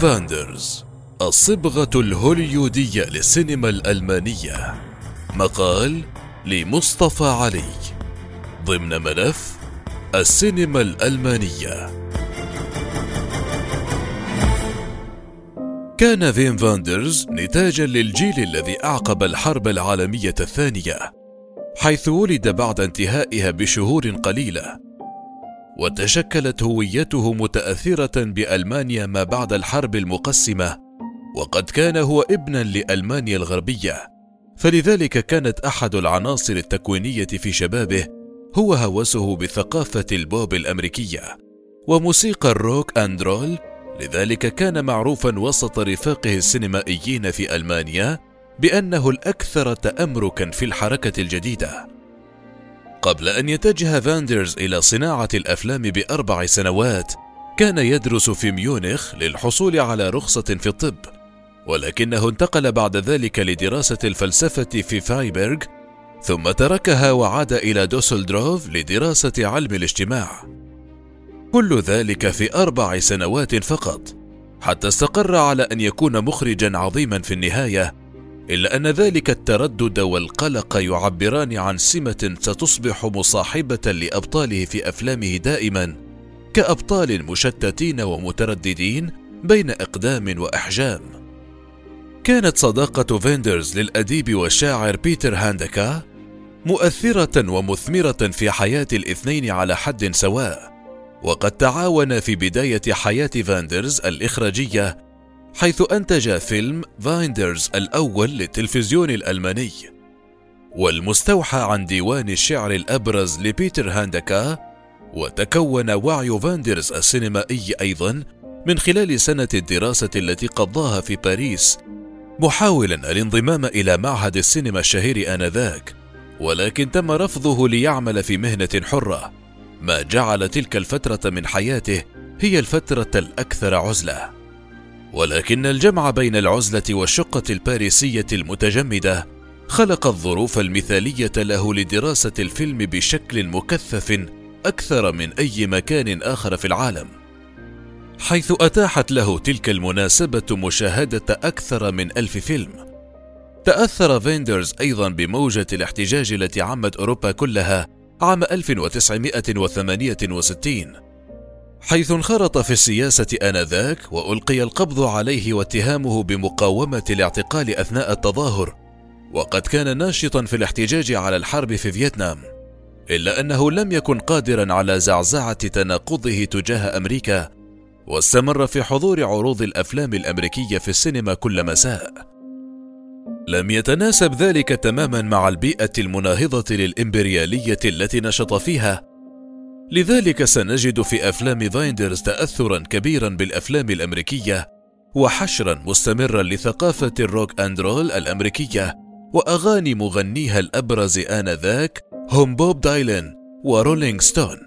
فيندرز الصبغة الهوليودية للسينما الألمانية. مقال لمصطفى علي. ضمن ملف السينما الألمانية. كان فيم فيندرز نتاجا للجيل الذي أعقب الحرب العالمية الثانية حيث ولد بعد انتهائها بشهور قليلة. وتشكلت هويته متأثرة بألمانيا ما بعد الحرب المقسمة وقد كان هو ابنا لألمانيا الغربية. فلذلك كانت أحد العناصر التكوينية في شبابه هو هوسه بثقافة البوب الأمريكية. وموسيقى الروك أند رول لذلك كان معروفا وسط رفاقه السينمائيين في ألمانيا بأنه الأكثر تامركا في الحركة الجديدة. قبل أن يتجه فيندرز إلى صناعة الأفلام بأربع سنوات كان يدرس في ميونخ للحصول على رخصة في الطب ولكنه انتقل بعد ذلك لدراسة الفلسفة في فرايبورغ ثم تركها وعاد إلى دوسلدورف لدراسة علم الاجتماع. كل ذلك في أربع سنوات فقط حتى استقر على أن يكون مخرجا عظيما في النهاية إلا أن ذلك التردد والقلق يعبران عن سمة ستصبح مصاحبة لأبطاله في أفلامه دائما كأبطال مشتتين ومترددين بين إقدام وإحجام. كانت صداقة فيندرز للأديب والشاعر بيتر هاندكه مؤثرة ومثمرة في حياة الاثنين على حد سواء، وقد تعاونا في بداية حياة فيندرز الإخراجية حيث أنتج فيلم فيندرز الأول للتلفزيون الألماني. والمستوحى عن ديوان الشعر الأبرز لبيتر هاندكه وتكون وعي فيندرز السينمائي أيضا من خلال سنة الدراسة التي قضاها في باريس محاولا الانضمام إلى معهد السينما الشهير آنذاك. ولكن تم رفضه ليعمل في مهنة حرة. ما جعل تلك الفترة من حياته هي الفترة الأكثر عزلة. ولكن الجمع بين العزلة والشقة الباريسية المتجمدة خلق الظروف المثالية له لدراسة الفيلم بشكل مكثف أكثر من أي مكان آخر في العالم. حيث أتاحت له تلك المناسبة مشاهدة أكثر من ألف فيلم. تأثر فيندرز أيضا بموجة الاحتجاج التي عمت أوروبا كلها عام 1968 حيث انخرط في السياسة آنذاك وألقي القبض عليه واتهامه بمقاومة الاعتقال أثناء التظاهر، وقد كان ناشطا في الاحتجاج على الحرب في فيتنام، إلا أنه لم يكن قادرا على زعزعة تناقضه تجاه أمريكا، واستمر في حضور عروض الأفلام الأمريكية في السينما كل مساء. لم يتناسب ذلك تماما مع البيئة المناهضة للإمبريالية التي نشط فيها، لذلك سنجد في أفلام فيندرز تاثرا كبيرا بالأفلام الأمريكية وحشرا مستمرا لثقافة ال rock and roll الأمريكية وأغاني مغنيها الأبرز آنذاك هم بوب دايلن و Rolling Stones.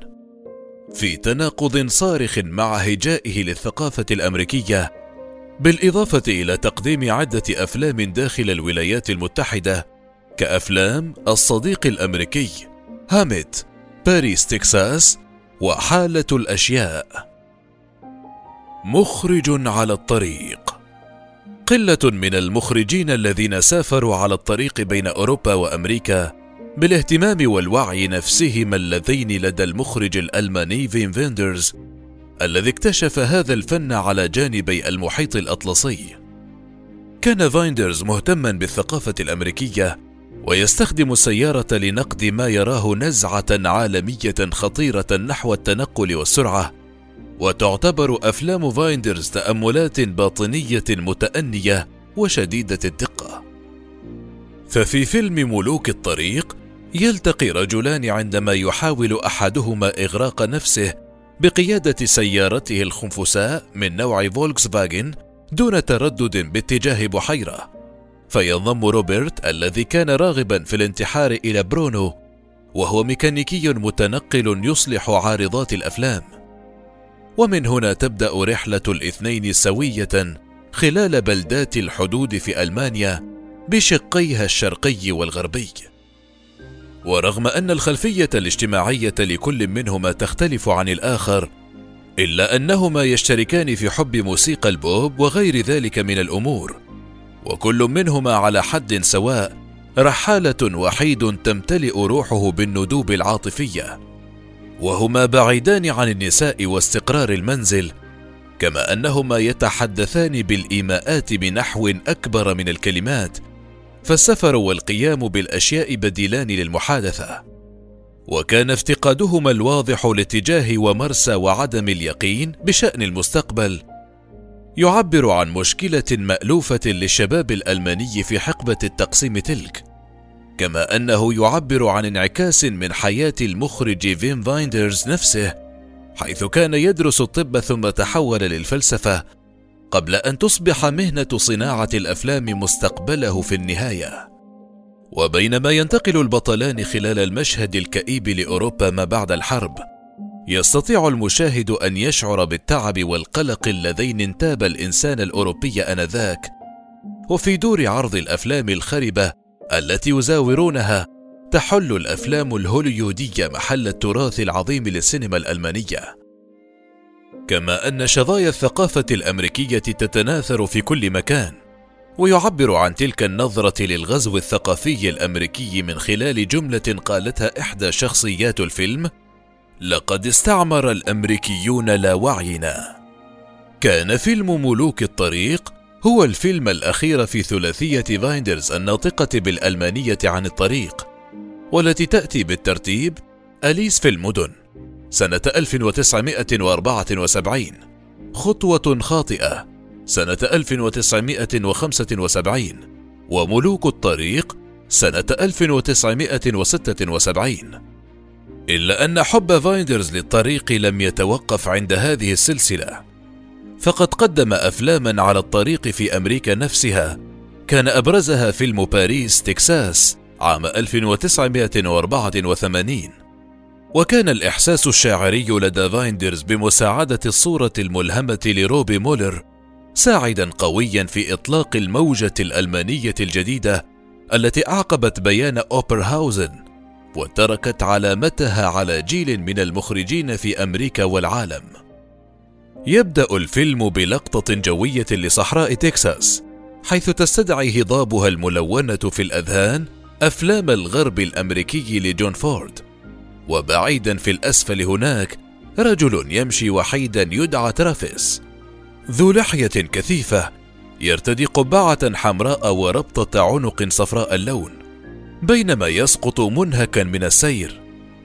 في تناقض صارخ مع هجائه للثقافة الأمريكية بالإضافة إلى تقديم عدة أفلام داخل الولايات المتحدة كأفلام الصديق الأمريكي هاميت باريس تكساس وحالة الأشياء. مخرج على الطريق. قلة من المخرجين الذين سافروا على الطريق بين أوروبا وأمريكا بالاهتمام والوعي نفسهما اللذين لدى المخرج الألماني فين فيندرز الذي اكتشف هذا الفن على جانبي المحيط الأطلسي. كان فايندرز مهتما بالثقافة الأمريكية ويستخدم السيارة لنقد ما يراه نزعة عالمية خطيرة نحو التنقل والسرعة، وتعتبر أفلام فايندرز تأملات باطنية متأنية وشديدة الدقة. ففي فيلم ملوك الطريق يلتقي رجلان عندما يحاول أحدهما إغراق نفسه بقيادة سيارته الخنفساء من نوع فولكس فاجن دون تردد باتجاه بحيرة فينضم روبرت الذي كان راغبا في الانتحار إلى برونو وهو ميكانيكي متنقل يصلح عارضات الأفلام. ومن هنا تبدأ رحلة الاثنين سوية خلال بلدات الحدود في ألمانيا بشقيها الشرقي والغربي. ورغم أن الخلفية الاجتماعية لكل منهما تختلف عن الآخر إلا أنهما يشتركان في حب موسيقى البوب وغير ذلك من الأمور وكل منهما على حد سواء رحالة وحيد تمتلئ روحه بالندوب العاطفية. وهما بعيدان عن النساء واستقرار المنزل كما أنهما يتحدثان بالإيماءات بنحو أكبر من الكلمات فالسفر والقيام بالأشياء بديلان للمحادثة. وكان افتقادهما الواضح لاتجاه ومرسى وعدم اليقين بشأن المستقبل يعبر عن مشكلة مألوفة للشباب الألماني في حقبة التقسيم تلك كما أنه يعبر عن انعكاس من حياة المخرج فين فايندرز نفسه حيث كان يدرس الطب ثم تحول للفلسفة قبل أن تصبح مهنة صناعة الأفلام مستقبله في النهاية. وبينما ينتقل البطلان خلال المشهد الكئيب لأوروبا ما بعد الحرب يستطيع المشاهد أن يشعر بالتعب والقلق اللذين انتاب الإنسان الأوروبي آنذاك وفي دور عرض الأفلام الخربة التي يزاورونها تحل الأفلام الهوليودية محل التراث العظيم للسينما الألمانية. كما أن شظايا الثقافة الأمريكية تتناثر في كل مكان ويعبر عن تلك النظرة للغزو الثقافي الأمريكي من خلال جملة قالتها إحدى شخصيات الفيلم لقد استعمر الأمريكيون لا وعينا كان فيلم ملوك الطريق هو الفيلم الأخير في ثلاثية فايندرز الناطقة بالألمانية عن الطريق والتي تأتي بالترتيب أليس في المدن سنة 1974 خطوة خاطئة سنة 1975 وملوك الطريق سنة 1976 إلا أن حب فايندرز للطريق لم يتوقف عند هذه السلسلة، فقد قدم أفلاما على الطريق في أمريكا نفسها، كان أبرزها فيلم باريس تكساس عام 1984 وكان الإحساس الشاعري لدى فايندرز بمساعدة الصورة الملهمة لروبي مولر ساعدا قويا في إطلاق الموجة الألمانية الجديدة التي أعقبت بيان أوبرهاوزن. وتركت علامتها على جيل من المخرجين في أمريكا والعالم. يبدأ الفيلم بلقطة جوية لصحراء تكساس حيث تستدعي هضابها الملونة في الأذهان أفلام الغرب الأمريكي لجون فورد. وبعيدا في الأسفل هناك رجل يمشي وحيدا يدعى ترافيس. ذو لحية كثيفة يرتدي قبعة حمراء وربطة عنق صفراء اللون. بينما يسقط منهكا من السير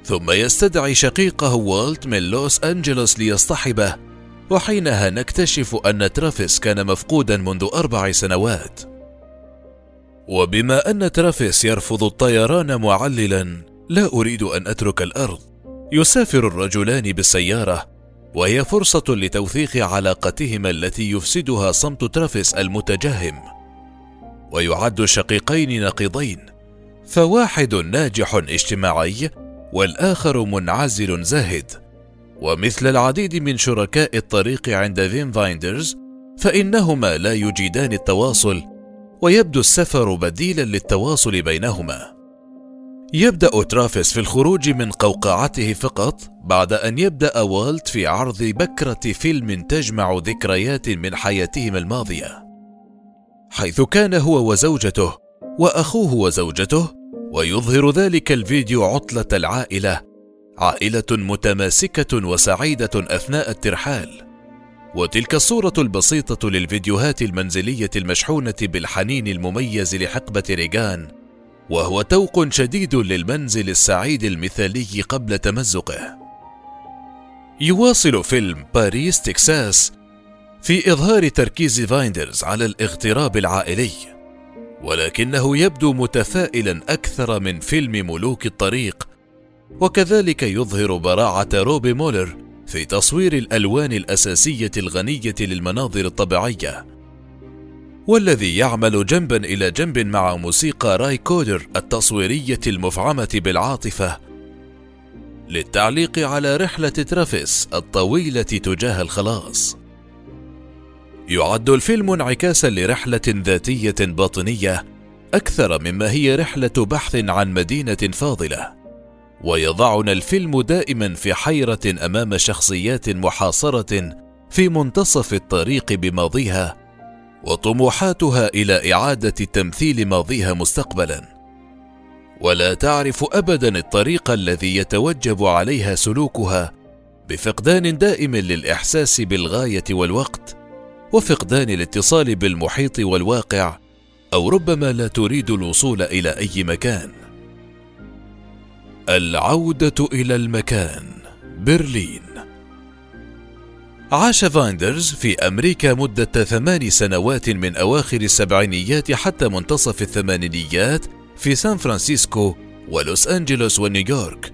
ثم يستدعي شقيقه والت من لوس أنجلوس ليصطحبه وحينها نكتشف أن ترافيس كان مفقودا منذ أربع سنوات. وبما أن ترافيس يرفض الطيران معللا لا أريد أن أترك الأرض. يسافر الرجلان بالسيارة وهي فرصة لتوثيق علاقتهما التي يفسدها صمت ترافيس المتجهم. ويعد الشقيقين نقيضين. فواحد ناجح اجتماعي والآخر منعزل زاهد. ومثل العديد من شركاء الطريق عند فيم فايندرز فإنهما لا يجيدان التواصل ويبدو السفر بديلا للتواصل بينهما. يبدأ ترافيس في الخروج من قوقعته فقط بعد أن يبدأ والت في عرض بكرة فيلم تجمع ذكريات من حياتهما الماضية. حيث كان هو وزوجته وأخوه وزوجته ويظهر ذلك الفيديو عطلة العائلة عائلة متماسكة وسعيدة أثناء الترحال. وتلك الصورة البسيطة للفيديوهات المنزلية المشحونة بالحنين المميز لحقبة ريغان وهو توق شديد للمنزل السعيد المثالي قبل تمزقه. يواصل فيلم باريس تكساس في إظهار تركيز فايندرز على الاغتراب العائلي. ولكنه يبدو متفائلا أكثر من فيلم ملوك الطريق. وكذلك يظهر براعة روبي مولر في تصوير الألوان الأساسية الغنية للمناظر الطبيعية. والذي يعمل جنبا إلى جنب مع موسيقى راي كودر التصويرية المفعمة بالعاطفة. للتعليق على رحلة ترافيس الطويلة تجاه الخلاص. يعد الفيلم انعكاسا لرحلة ذاتية باطنية أكثر مما هي رحلة بحث عن مدينة فاضلة. ويضعنا الفيلم دائما في حيرة أمام شخصيات محاصرة في منتصف الطريق بماضيها وطموحاتها إلى إعادة تمثيل ماضيها مستقبلا. ولا تعرف ابدا الطريق الذي يتوجب عليها سلوكها بفقدان دائم للإحساس بالغاية والوقت وفقدان الاتصال بالمحيط والواقع أو ربما لا تريد الوصول إلى أي مكان. العودة إلى المكان برلين. عاش فايندرز في أمريكا مدة ثمان سنوات من أواخر السبعينيات حتى منتصف الثمانينيات في سان فرانسيسكو ولوس أنجلوس ونيويورك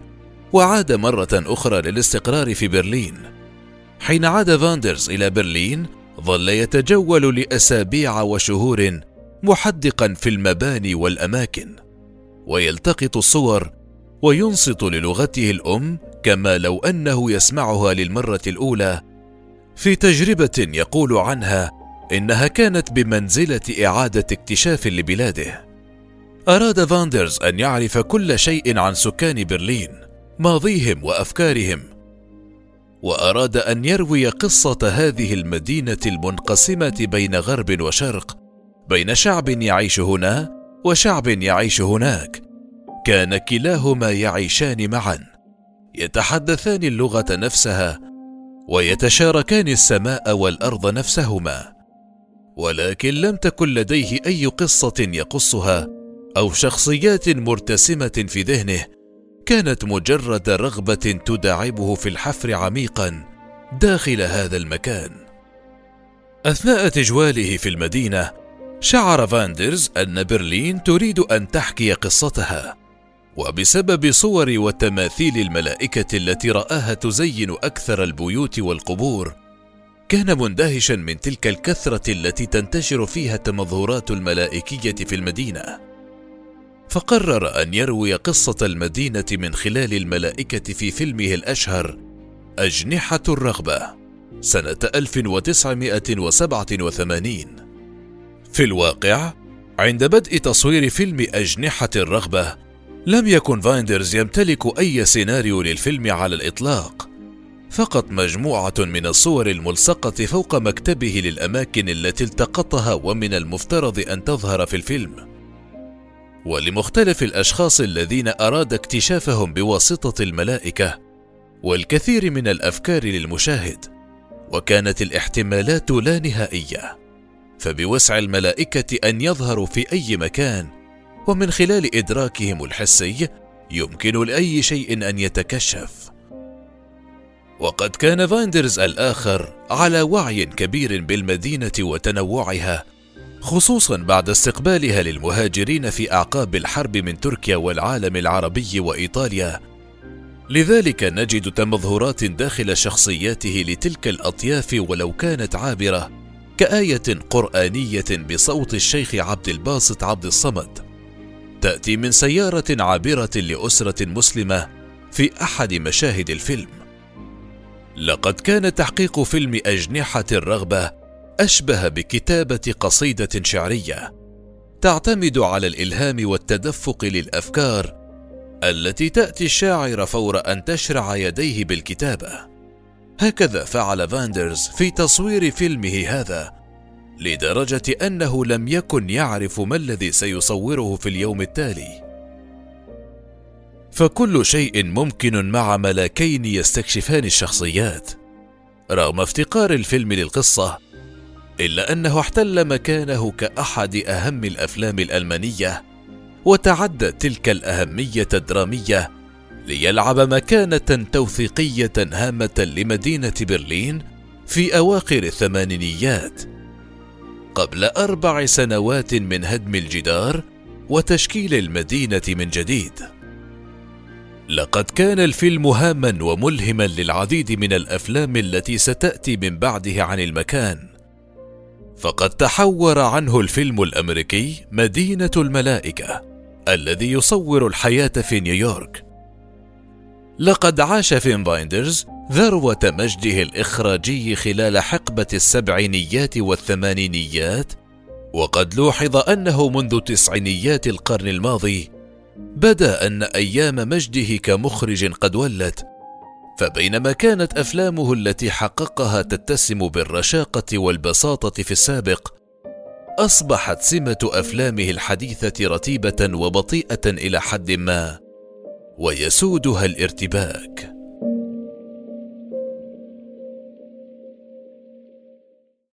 وعاد مرة أخرى للاستقرار في برلين. حين عاد فاندرز إلى برلين ظل يتجول لأسابيع وشهور محدقا في المباني والأماكن ويلتقط الصور وينصت للغته الأم كما لو أنه يسمعها للمرة الأولى في تجربة يقول عنها إنها كانت بمنزلة إعادة اكتشاف لبلاده. أراد فاندرز أن يعرف كل شيء عن سكان برلين، ماضيهم وأفكارهم، وأراد أن يروي قصة هذه المدينة المنقسمة بين غرب وشرق، بين شعب يعيش هنا وشعب يعيش هناك. كان كلاهما يعيشان معا، يتحدثان اللغة نفسها ويتشاركان السماء والأرض نفسهما ولكن لم تكن لديه أي قصة يقصها أو شخصيات مرتسمة في ذهنه كانت مجرد رغبة تداعبه في الحفر عميقا داخل هذا المكان. أثناء تجواله في المدينة شعر فاندرز أن برلين تريد أن تحكي قصتها وبسبب صور وتماثيل الملائكة التي رآها تزين أكثر البيوت والقبور كان مندهشا من تلك الكثرة التي تنتشر فيها التمظهرات الملائكية في المدينة. فقرر أن يروي قصة المدينة من خلال الملائكة في فيلمه الأشهر أجنحة الرغبة سنة 1987 في الواقع عند بدء تصوير فيلم أجنحة الرغبة لم يكن فايندرز يمتلك أي سيناريو للفيلم على الإطلاق، فقط مجموعة من الصور الملصقة فوق مكتبه للأماكن التي التقطها ومن المفترض أن تظهر في الفيلم. ولمختلف الأشخاص الذين أراد اكتشافهم بواسطة الملائكة، والكثير من الأفكار للمشاهد، وكانت الاحتمالات لا نهائية، فبوسع الملائكة أن يظهروا في أي مكان ومن خلال إدراكهم الحسي يمكن لأي شيء أن يتكشف. وقد كان فايندرز الآخر على وعي كبير بالمدينة وتنوعها خصوصا بعد استقبالها للمهاجرين في أعقاب الحرب من تركيا والعالم العربي وإيطاليا لذلك نجد تمظهرات داخل شخصياته لتلك الأطياف ولو كانت عابرة كآية قرآنية بصوت الشيخ عبد الباسط عبد الصمد تأتي من سيارة عابرة لأسرة مسلمة في أحد مشاهد الفيلم. لقد كان تحقيق فيلم أجنحة الرغبة أشبه بكتابة قصيدة شعرية تعتمد على الإلهام والتدفق للأفكار التي تأتي الشاعر فور أن تشرع يديه بالكتابة. هكذا فعل فاندرز في تصوير فيلمه هذا لدرجة أنه لم يكن يعرف ما الذي سيصوره في اليوم التالي فكل شيء ممكن مع ملاكين يستكشفان الشخصيات رغم افتقار الفيلم للقصة إلا أنه احتل مكانه كأحد أهم الأفلام الألمانية وتعدى تلك الأهمية الدرامية ليلعب مكانة توثيقية هامة لمدينة برلين في أواخر الثمانينيات. قبل أربع سنوات من هدم الجدار وتشكيل المدينة من جديد. لقد كان الفيلم هاما وملهما للعديد من الأفلام التي ستأتي من بعده عن المكان. فقد تحور عنه الفيلم الأمريكي مدينة الملائكة الذي يصور الحياة في نيويورك. لقد عاش فين بايندرز ذروة مجده الإخراجي خلال حقبة السبعينيات والثمانينيات، وقد لوحظ أنه منذ تسعينيات القرن الماضي بدأ أن أيام مجده كمخرج قد ولت. فبينما كانت أفلامه التي حققها تتسم بالرشاقة والبساطة في السابق أصبحت سمة أفلامه الحديثة رتيبة وبطيئة إلى حد ما ويسودها الارتباك.